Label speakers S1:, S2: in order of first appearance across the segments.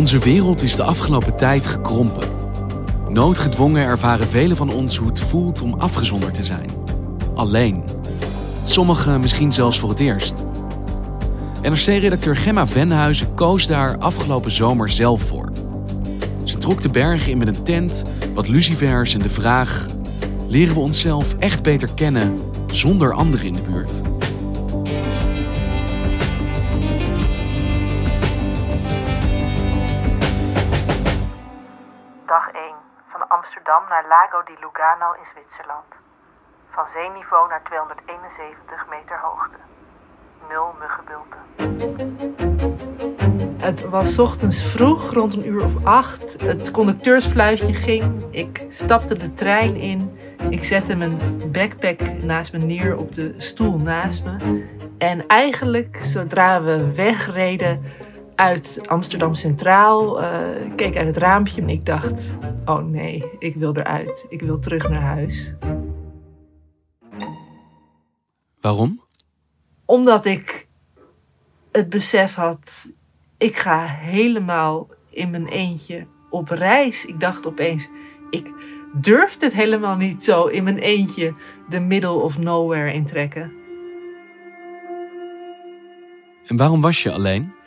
S1: Onze wereld is de afgelopen tijd gekrompen. Noodgedwongen ervaren velen van ons hoe het voelt om afgezonderd te zijn. Alleen. Sommigen misschien zelfs voor het eerst. NRC-redacteur Gemma Venhuizen koos daar afgelopen zomer zelf voor. Ze trok de bergen in met een tent, wat lucifers en de vraag... leren we onszelf echt beter kennen zonder anderen in de buurt?
S2: Lago di Lugano in Zwitserland. Van zeeniveau naar 271 meter hoogte. Nul muggenbulten.
S3: Het was ochtends vroeg, rond een uur of acht. Het conducteursfluitje ging. Ik stapte de trein in. Ik zette mijn backpack naast me neer op de stoel naast me. En eigenlijk, zodra we wegreden uit Amsterdam Centraal, uh, keek uit het raampje en ik dacht: oh nee, ik wil eruit. Ik wil terug naar huis.
S1: Waarom?
S3: Omdat ik het besef had: ik ga helemaal in mijn eentje op reis. Ik dacht opeens: ik durfde het helemaal niet zo in mijn eentje de middle of nowhere intrekken.
S1: En waarom was je alleen?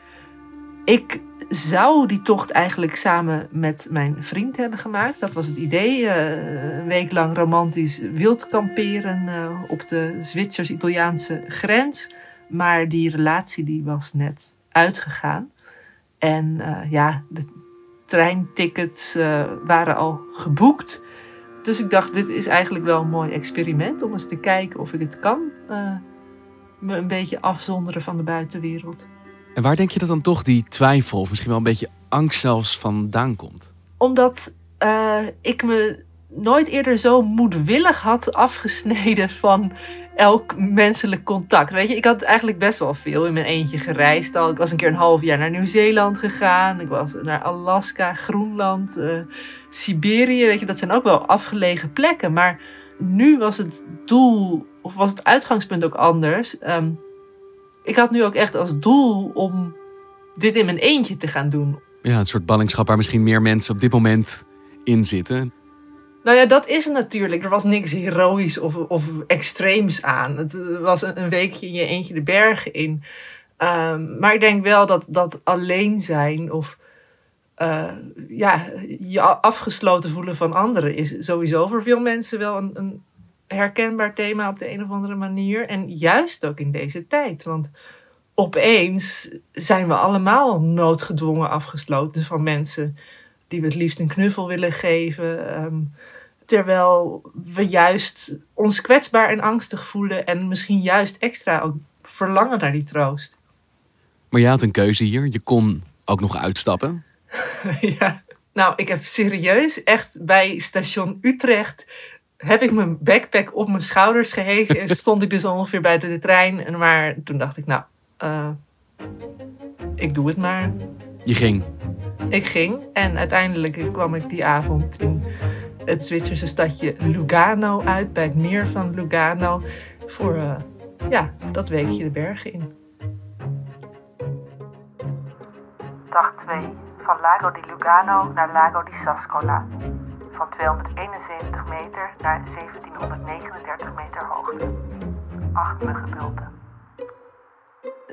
S3: Ik zou die tocht eigenlijk samen met mijn vriend hebben gemaakt. Dat was het idee. Uh, een week lang romantisch wild kamperen uh, op de Zwitsers-Italiaanse grens. Maar die relatie die was net uitgegaan. En uh, ja, de treintickets waren al geboekt. Dus ik dacht, dit is eigenlijk wel een mooi experiment om eens te kijken of ik het kan. me een beetje afzonderen van de buitenwereld.
S1: En waar denk je dat dan toch die twijfel, of misschien wel een beetje angst zelfs vandaan komt?
S3: Omdat uh, ik me nooit eerder zo moedwillig had afgesneden van elk menselijk contact. Weet je, ik had eigenlijk best wel veel in mijn eentje gereisd al. Ik was een keer een half jaar naar Nieuw-Zeeland gegaan. Ik was naar Alaska, Groenland, uh, Siberië. Weet je, dat zijn ook wel afgelegen plekken. Maar nu was het doel, of was het uitgangspunt ook anders. Um, ik had nu ook echt als doel om dit in mijn eentje te gaan doen.
S1: Ja, een soort ballingschap waar misschien meer mensen op dit moment in zitten.
S3: Nou ja, dat is het natuurlijk. Er was niks heroïs of, of extreems aan. Het was een, weekje in je eentje de bergen in. Um, maar ik denk wel dat, dat alleen zijn of uh, ja, je afgesloten voelen van anderen is sowieso voor veel mensen wel een, een herkenbaar thema op de een of andere manier. En juist ook in deze tijd. Want opeens zijn we allemaal noodgedwongen afgesloten van mensen die we het liefst een knuffel willen geven. Um, terwijl we juist ons kwetsbaar en angstig voelen en misschien juist extra ook verlangen naar die troost.
S1: Maar je had een keuze hier. Je kon ook nog uitstappen.
S3: ja. Nou, ik heb serieus echt bij station Utrecht heb ik mijn backpack op mijn schouders gehezen en stond ik dus ongeveer bij de trein. Maar toen dacht ik, nou, uh, ik doe het maar.
S1: Je ging?
S3: Ik ging en uiteindelijk kwam ik die avond in het Zwitserse stadje Lugano uit, bij het meer van Lugano, voor uh, ja, dat weekje de bergen in.
S2: Dag 2, van Lago di Lugano naar Lago di Sascola van 271 meter naar 1739 meter hoogte. Acht muggenbulten.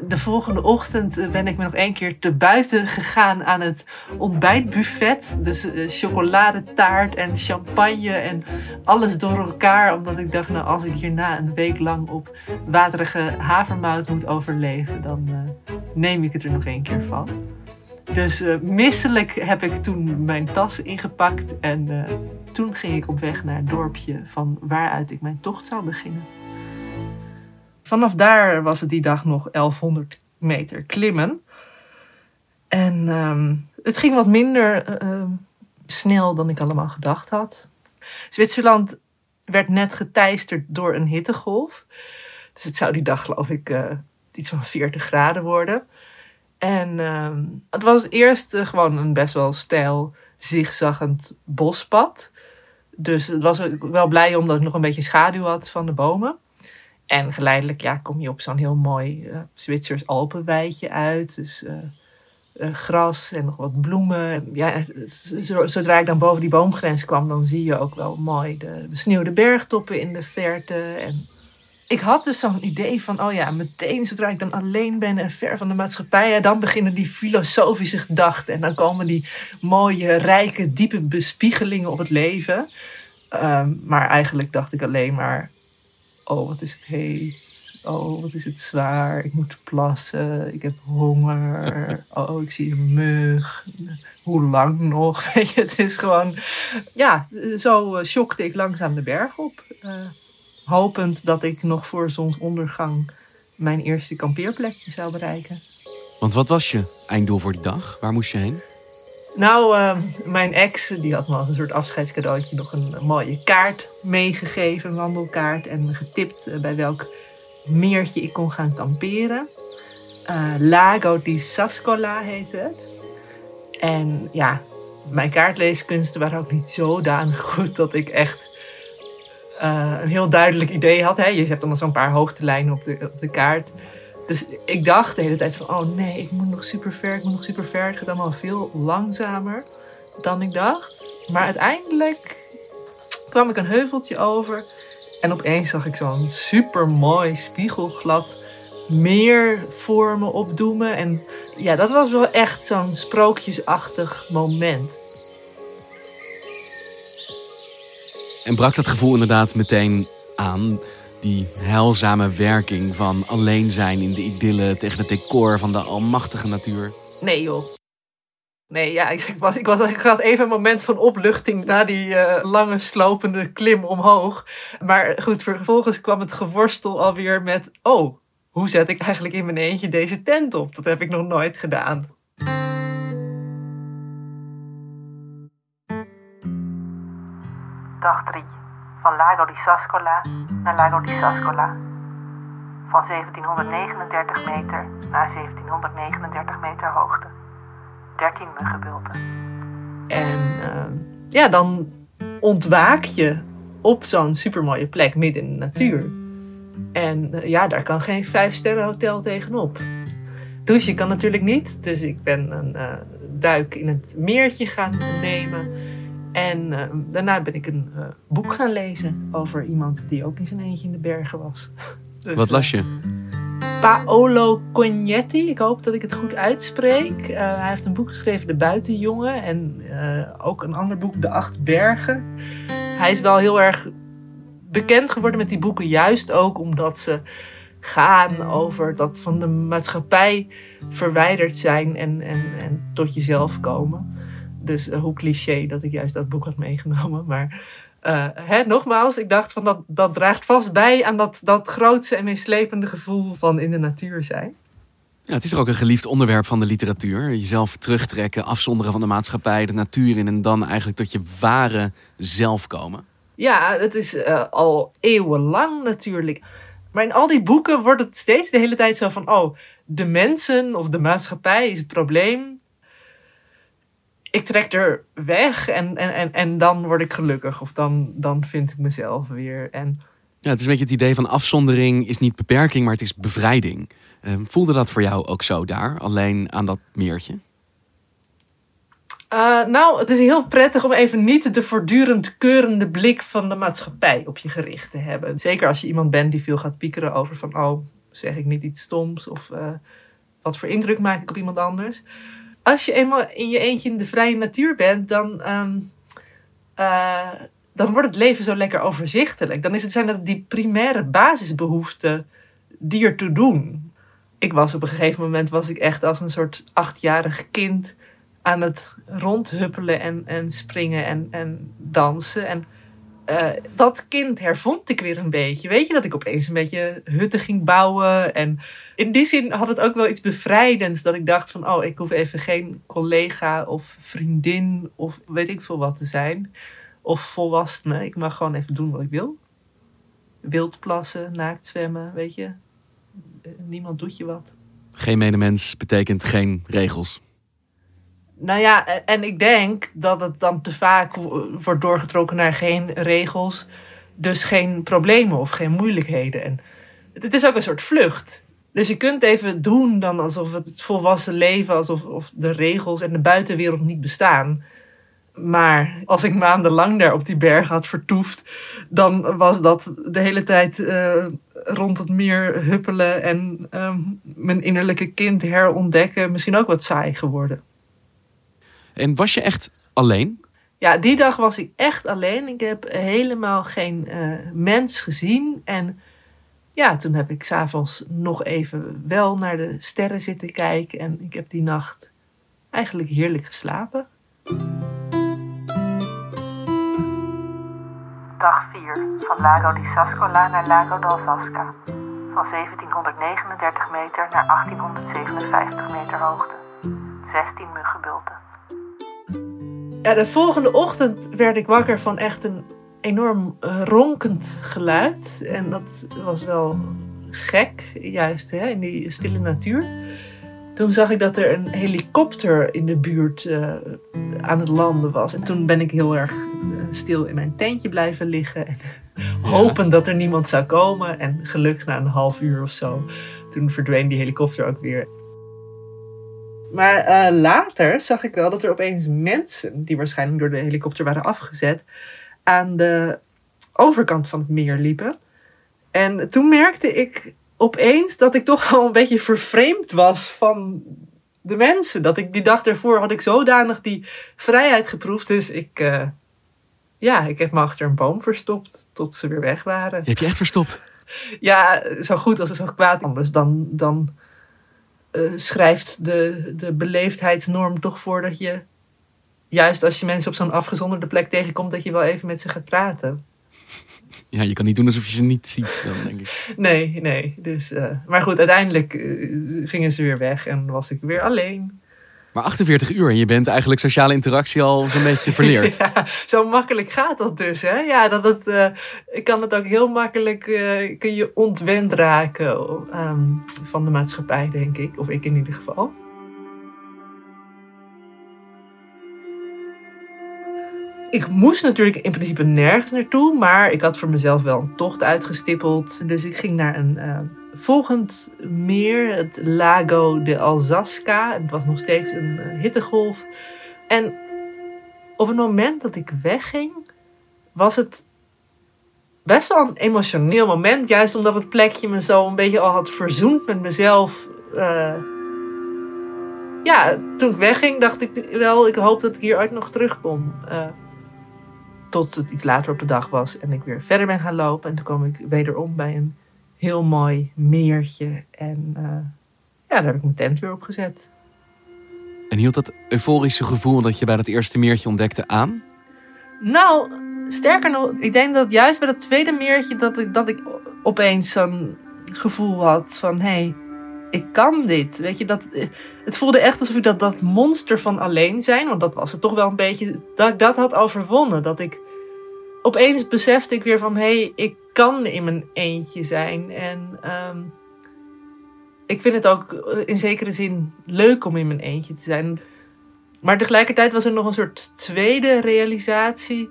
S3: De volgende ochtend ben ik me nog één keer te buiten gegaan aan het ontbijtbuffet. Dus uh, chocoladetaart en champagne en alles door elkaar. Omdat ik dacht, nou als ik hierna een week lang op waterige havermout moet overleven, dan uh, neem ik het er nog één keer van. Dus uh, misselijk heb ik toen mijn tas ingepakt en uh, toen ging ik op weg naar het dorpje van waaruit ik mijn tocht zou beginnen. vanaf daar was het die dag nog 1100 meter klimmen. En ehm, het ging wat minder ehm, snel dan ik allemaal gedacht had. Zwitserland werd net geteisterd door een hittegolf. Dus het zou die dag, geloof ik, iets van 40 graden worden. En ehm, het was eerst eh, gewoon een best wel stijl, zigzaggend bospad. Dus het was wel blij omdat ik nog een beetje schaduw had van de bomen. En geleidelijk ja, kom je op zo'n heel mooi uh, Zwitsers Alpenweidje uit. Dus uh, gras en nog wat bloemen. Ja, zodra ik dan boven die boomgrens kwam, dan zie je ook wel mooi de besneeuwde bergtoppen in de verte. En ik had dus zo'n idee van, oh ja, meteen zodra ik dan alleen ben en ver van de maatschappij, dan beginnen die filosofische gedachten. En dan komen die mooie, rijke, diepe bespiegelingen op het leven. Um, maar eigenlijk dacht ik alleen maar, oh wat is het heet. Oh, wat is het zwaar. Ik moet plassen. Ik heb honger. Oh, ik zie een mug. Hoe lang nog? Weet je, het is gewoon... Ja, zo shockte ik langzaam de berg op. Uh, hopend dat ik nog voor zonsondergang mijn eerste kampeerplekje zou bereiken.
S1: Want wat was je einddoel voor die dag? Waar moest je heen?
S3: Nou, uh, mijn ex die had me als een soort afscheidscadeautje nog een, mooie kaart meegegeven, een wandelkaart. En getipt uh, bij welk meertje ik kon gaan kamperen. Uh, Lago di Sascola heette het. En ja, mijn kaartleeskunsten waren ook niet zodanig goed dat ik echt uh, een heel duidelijk idee had. Hè? Je hebt dan zo'n paar hoogtelijnen op de, op de kaart. Dus ik dacht de hele tijd van, oh nee, ik moet nog super ver, ik moet nog super ver. Het gaat allemaal veel langzamer dan ik dacht. Maar uiteindelijk kwam ik een heuveltje over en opeens zag ik zo'n super mooi spiegelglad meer voor me opdoemen. En ja, dat was wel echt zo'n sprookjesachtig moment.
S1: En brak dat gevoel inderdaad meteen aan die heilzame werking van alleen zijn in de idylle tegen het decor van de almachtige natuur?
S3: Nee joh. Nee, ja, ik, was, ik, was, ik had even een moment van opluchting na die uh, lange slopende klim omhoog. Maar goed, vervolgens kwam het geworstel alweer met... Oh, hoe zet ik eigenlijk in mijn eentje deze tent op? Dat heb ik nog nooit gedaan.
S2: Dag 3. Van Lago di Sascola naar Lago di Sascola. Van 1739 meter naar 1739 meter hoogte. 13 muggenbulten.
S3: En uh, ja, dan ontwaak je op zo'n supermooie plek midden in de natuur. En uh, ja, daar kan geen vijf sterren hotel tegenop. Douche kan natuurlijk niet, dus ik ben een uh, duik in het meertje gaan nemen. En uh, daarna ben ik een uh, boek gaan lezen over iemand die ook in zijn eentje in de bergen was.
S1: dus, Wat las je?
S3: Uh, Paolo Cognetti, ik hoop dat ik het goed uitspreek. hij heeft een boek geschreven, De Buitenjongen. En ook een ander boek, De Acht Bergen. Hij is wel heel erg bekend geworden met die boeken, juist ook omdat ze gaan over dat van de maatschappij verwijderd zijn en, en, en tot jezelf komen. Dus uh, hoe cliché dat ik juist dat boek had meegenomen. Maar uh, hè, nogmaals, ik dacht van dat, dat draagt vast bij aan dat, dat grootste en meeslepende gevoel van in de natuur zijn.
S1: Ja, het is er ook een geliefd onderwerp van de literatuur. Jezelf terugtrekken, afzonderen van de maatschappij, de natuur in en dan eigenlijk tot je ware zelf komen.
S3: Ja, dat is uh, al eeuwenlang natuurlijk. Maar in al die boeken wordt het steeds de hele tijd zo van: oh, de mensen of de maatschappij is het probleem ik trek er weg en, en, en, en dan word ik gelukkig. Of dan, dan vind ik mezelf weer. En...
S1: Ja, het is een beetje het idee van afzondering is niet beperking, maar het is bevrijding. Uh, voelde dat voor jou ook zo daar, alleen aan dat meertje?
S3: Uh, nou, het is heel prettig om even niet de voortdurend keurende blik van de maatschappij op je gericht te hebben. Zeker als je iemand bent die veel gaat piekeren over van, oh, zeg ik niet iets stoms? Of uh, wat voor indruk maak ik op iemand anders? Als je eenmaal in je eentje in de vrije natuur bent, dan, um, uh, dan wordt het leven zo lekker overzichtelijk. Dan is het, zijn dat die primaire basisbehoeften die ertoe doen. Ik was op een gegeven moment was ik echt als een soort achtjarig kind aan het rondhuppelen en, en springen en, en dansen. En eh, dat kind hervond ik weer een beetje. Weet je, dat ik opeens een beetje hutten ging bouwen. En in die zin had het ook wel iets bevrijdends. Dat ik dacht van, oh, ik hoef even geen collega of vriendin of weet ik veel wat te zijn. Of volwassene. Ik mag gewoon even doen wat ik wil. Wild plassen, naakt zwemmen, weet je. Eh, Niemand doet je wat.
S1: Geen medemens betekent geen regels.
S3: Nou ja, en- ik denk dat het dan te vaak wo- wordt doorgetrokken naar geen regels. Dus geen problemen of geen moeilijkheden. En het, het is ook een soort vlucht. Dus je kunt even doen dan alsof het volwassen leven, alsof of de regels en de buitenwereld niet bestaan. Maar als ik maandenlang daar op die berg had vertoefd, dan was dat de hele tijd eh, rond het meer huppelen en ehm, mijn innerlijke kind herontdekken misschien ook wat saai geworden.
S1: En was je echt alleen?
S3: Ja, die dag was ik echt alleen. Ik heb helemaal geen eh, mens gezien. En ja, toen heb ik s'avonds nog even wel naar de sterren zitten kijken. En ik heb die nacht eigenlijk heerlijk geslapen.
S2: Dag 4 van Lago di Sascola naar Lago d'Alsasca. Van 1739 meter naar 1857 meter hoogte. 16 muggenbulten.
S3: Ja, de volgende ochtend werd ik wakker van echt een enorm ronkend geluid. En dat was wel gek, juist hè, in die stille natuur. Toen zag ik dat er een helikopter in de buurt eh, aan het landen was. En toen ben ik heel erg eh, stil in mijn tentje blijven liggen. En hopen dat er niemand zou komen. En gelukkig na een half uur of zo, toen verdween die helikopter ook weer. Maar eh, later zag ik wel dat er opeens mensen, die waarschijnlijk door de helikopter waren afgezet, aan de overkant van het meer liepen. En toen merkte ik opeens dat ik toch al een beetje vervreemd was van de mensen. Dat ik die dag daarvoor had ik zodanig die vrijheid geproefd. Dus ik, eh, ja, ik heb me achter een boom verstopt tot ze weer weg waren.
S1: Je hebt je echt verstopt.
S3: Ja, zo goed als zo kwaad anders. Dan, dan eh, schrijft de, de beleefdheidsnorm toch voor dat je, juist als je mensen op zo'n afgezonderde plek tegenkomt, dat je wel even met ze gaat praten.
S1: Ja, je kan niet doen alsof je ze niet ziet, dan denk ik.
S3: Nee, nee. Dus, eh, maar goed, uiteindelijk eh, gingen ze weer weg en was ik weer alleen.
S1: Maar 48 uur en je bent eigenlijk sociale interactie al zo'n beetje verleerd.
S3: Zo makkelijk gaat dat dus, hè? Ja, dat het, eh, kan het ook heel makkelijk, eh, kun je ontwend raken ehm, van de maatschappij, denk ik. Of ik in ieder geval. Ik moest natuurlijk in principe nergens naartoe, maar ik had voor mezelf wel een tocht uitgestippeld. Dus ik ging naar een eh, volgend meer, het Lago de Alsasca. Het was nog steeds een eh, hittegolf. En op het moment dat ik wegging, was het best wel een emotioneel moment. Juist omdat het plekje me zo een beetje al had verzoend met mezelf. Eh, ja, toen ik wegging, dacht ik wel, ik hoop dat ik hier ooit nog terugkom. Eh, tot het iets later op de dag was en ik weer verder ben gaan lopen. En toen kwam ik wederom bij een heel mooi meertje. En eh, ja, daar heb ik mijn tent weer op gezet.
S1: En hield dat euforische gevoel dat je bij dat eerste meertje ontdekte aan?
S3: Nou, sterker nog, ik denk dat juist bij dat tweede meertje dat ik, dat ik opeens zo'n gevoel had van hé, hey, ik kan dit. Weet je, dat, eh, het voelde echt alsof ik dat, dat monster van alleen zijn, want dat was het toch wel een beetje, dat ik dat had overwonnen. Dat ik opeens besefte ik weer van hé, hey, ik kan in mijn eentje zijn. En ehm, ik vind het ook eh, in zekere zin leuk om in mijn eentje te zijn. Maar tegelijkertijd was er nog een soort tweede realisatie.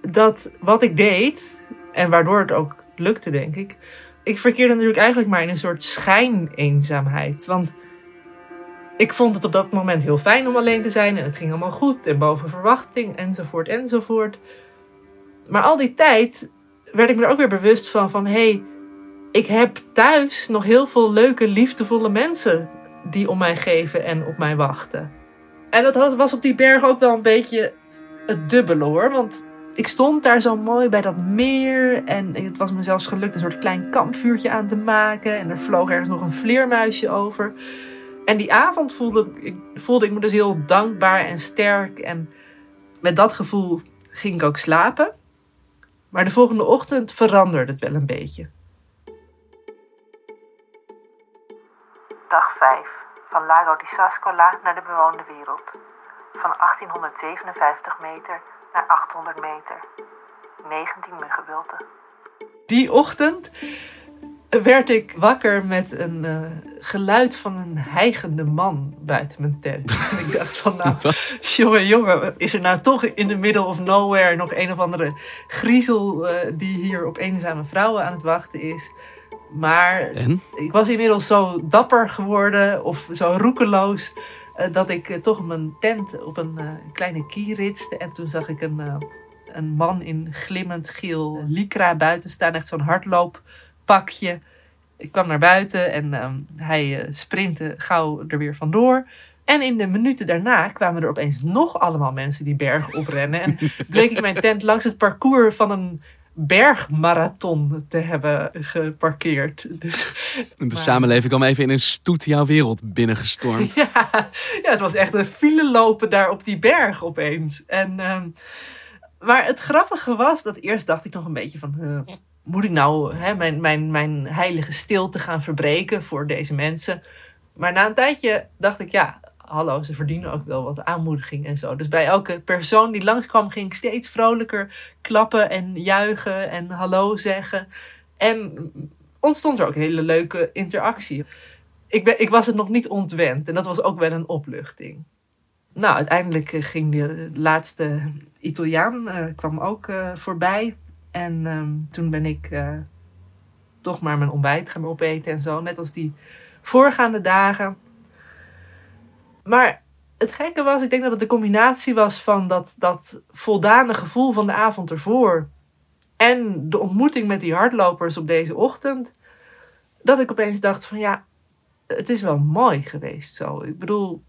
S3: Dat wat ik deed, en waardoor het ook lukte, denk ik. Ik verkeerde natuurlijk eigenlijk maar in een soort schijneenzaamheid. Want ik vond het op dat moment heel fijn om alleen te zijn. En het ging allemaal goed. En boven verwachting, enzovoort, enzovoort. Maar al die tijd werd ik me er ook weer bewust van. Van hé, hey, ik heb thuis nog heel veel leuke, liefdevolle mensen. Die om mij geven en op mij wachten. En dat was op die berg ook wel een beetje het dubbele hoor. Want ik stond daar zo mooi bij dat meer. En het was me zelfs gelukt een soort klein kampvuurtje aan te maken. En er vloog ergens nog een vleermuisje over. En die avond voelde ik, voelde ik me dus heel dankbaar en sterk. En met dat gevoel ging ik ook slapen. Maar de volgende ochtend veranderde het wel een beetje.
S2: Dag 5. Van Lago di Sascola naar de bewoonde wereld. Van 1857 meter naar 800 meter. 19 muggenbulten.
S3: Die ochtend werd ik wakker met een eh, geluid van een hijgende man buiten mijn tent. En ik dacht van nou, jongen, jongen, is er nou toch in the middle of nowhere nog een of andere griezel eh, die hier op eenzame vrouwen aan het wachten is? Maar
S1: En?
S3: ik was inmiddels zo dapper geworden of zo roekeloos. eh, dat ik toch mijn tent op een kleine kie ritste. En toen zag ik een, een man in glimmend geel lycra buiten staan. Echt zo'n hardlooppakje. Ik kwam naar buiten en ehm, hij eh, sprintte gauw er weer vandoor. En in de minuten daarna kwamen er opeens nog allemaal mensen die berg oprennen. En bleek ik mijn tent langs het parcours van een bergmarathon te hebben geparkeerd. Dus
S1: De
S3: Maar-
S1: samenleving kwam even in een stoet jouw wereld binnengestormd.
S3: Ja, ja, het was echt een file lopen daar op die berg opeens. En, ehm, maar het grappige was dat eerst dacht ik nog een beetje van... moet ik nou hè, mijn, mijn, mijn heilige stilte gaan verbreken voor deze mensen? Maar na een tijdje dacht ik, ja, hallo, ze verdienen ook wel wat aanmoediging en zo. Dus bij elke persoon die langskwam ging ik steeds vrolijker klappen en juichen en hallo zeggen. En ontstond er ook een hele leuke interactie ik, ben, ik was het nog niet ontwend. En dat was ook wel een opluchting. Nou, uiteindelijk eh, ging de laatste Italiaan eh, kwam ook eh, voorbij. En ehm, toen ben ik eh, toch maar mijn ontbijt gaan opeten en zo. Net als die voorgaande dagen. Maar het gekke was, ik denk dat het de combinatie was van dat, dat voldane gevoel van de avond ervoor. En de ontmoeting met die hardlopers op deze ochtend. Dat ik opeens dacht van ja, het is wel mooi geweest zo. Ik bedoel,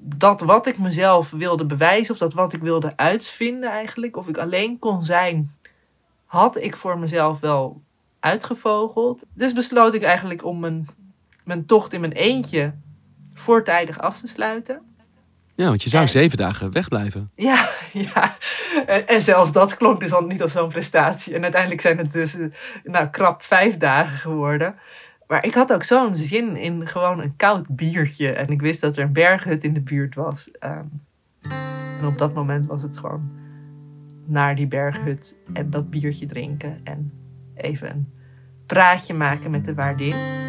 S3: dat wat ik mezelf wilde bewijzen, of dat wat ik wilde uitvinden eigenlijk, of ik alleen kon zijn, had ik voor mezelf wel uitgevogeld. Dus besloot ik eigenlijk om mijn, mijn tocht in mijn eentje voortijdig af te sluiten.
S1: Ja, want je zou
S3: En-
S1: zeven dagen wegblijven.
S3: Ja, ja. En, en zelfs dat klonk dus al niet als zo'n prestatie. En uiteindelijk zijn het dus eh, nou, krap vijf dagen geworden. Maar ik had ook zo'n zin in gewoon een koud biertje. En ik wist dat er een berghut in de buurt was. Ehm, en op dat moment was het gewoon naar die berghut en dat biertje drinken. En even een praatje maken met de waardin.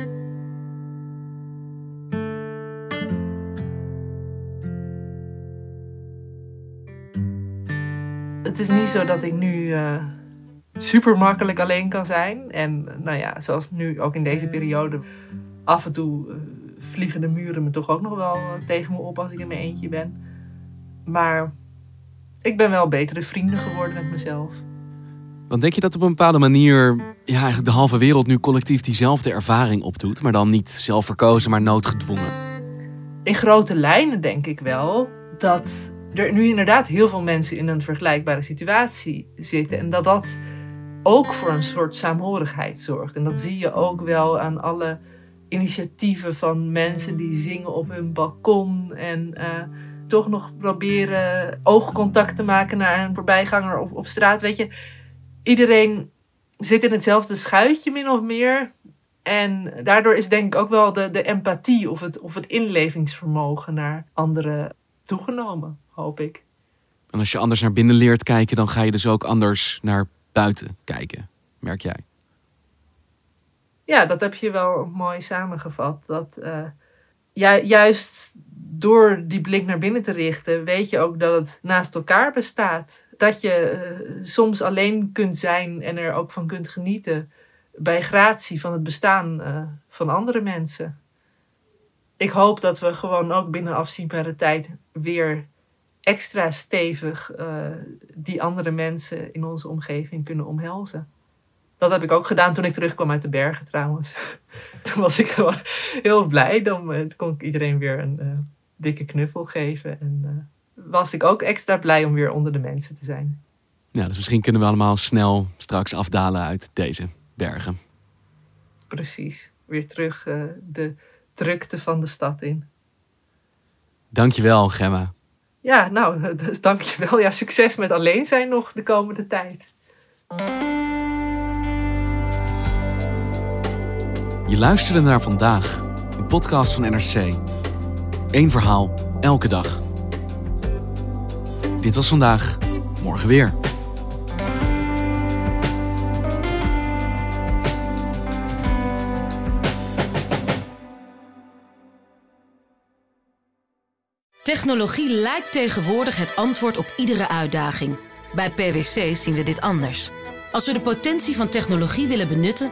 S3: het is niet zo dat ik nu eh, super makkelijk alleen kan zijn. En nou ja, zoals nu ook in deze periode, af en toe eh, vliegen de muren me toch ook nog wel eh, tegen me op als ik in mijn eentje ben. Maar ik ben wel betere vrienden geworden met mezelf.
S1: Want denk je dat op een bepaalde manier ja, eigenlijk de halve wereld nu collectief diezelfde ervaring opdoet, maar dan niet zelf verkozen, maar noodgedwongen?
S3: in grote lijnen denk ik wel dat er nu inderdaad heel veel mensen in een vergelijkbare situatie zitten. En dat dat ook voor een soort saamhorigheid zorgt. En dat zie je ook wel aan alle initiatieven van mensen die zingen op hun balkon. En eh, toch nog proberen oogcontact te maken naar een voorbijganger op, op straat. Weet je, iedereen zit in hetzelfde schuitje min of meer. En daardoor is denk ik ook wel de, de empathie of het, of het inlevingsvermogen naar anderen toegenomen, hoop ik.
S1: En als je anders naar binnen leert kijken, dan ga je dus ook anders naar buiten kijken, merk jij.
S3: Ja, dat heb je wel mooi samengevat. Dat eh, ju- juist door die blik naar binnen te richten, weet je ook dat het naast elkaar bestaat. Dat je eh, soms alleen kunt zijn en er ook van kunt genieten bij gratie van het bestaan eh, van andere mensen. Ik hoop dat we gewoon ook binnen afzienbare tijd weer extra stevig eh, die andere mensen in onze omgeving kunnen omhelzen. Dat heb ik ook gedaan toen ik terugkwam uit de bergen trouwens. toen was ik gewoon heel blij. Dan eh, kon ik iedereen weer een eh, dikke knuffel geven. En eh, was ik ook extra blij om weer onder de mensen te zijn.
S1: Ja, dus misschien kunnen we allemaal snel straks afdalen uit deze bergen.
S3: Precies. Weer terug de drukte van de stad in.
S1: Dankjewel, Gemma.
S3: Ja, nou, dus dank je wel. Ja, succes met alleen zijn nog de komende tijd.
S1: Je naar vandaag, een podcast van NRC. Eén verhaal, elke dag. Dit was vandaag, morgen weer.
S4: Technologie lijkt tegenwoordig het antwoord op iedere uitdaging. Bij PwC zien we dit anders. Als we de potentie van technologie willen benutten,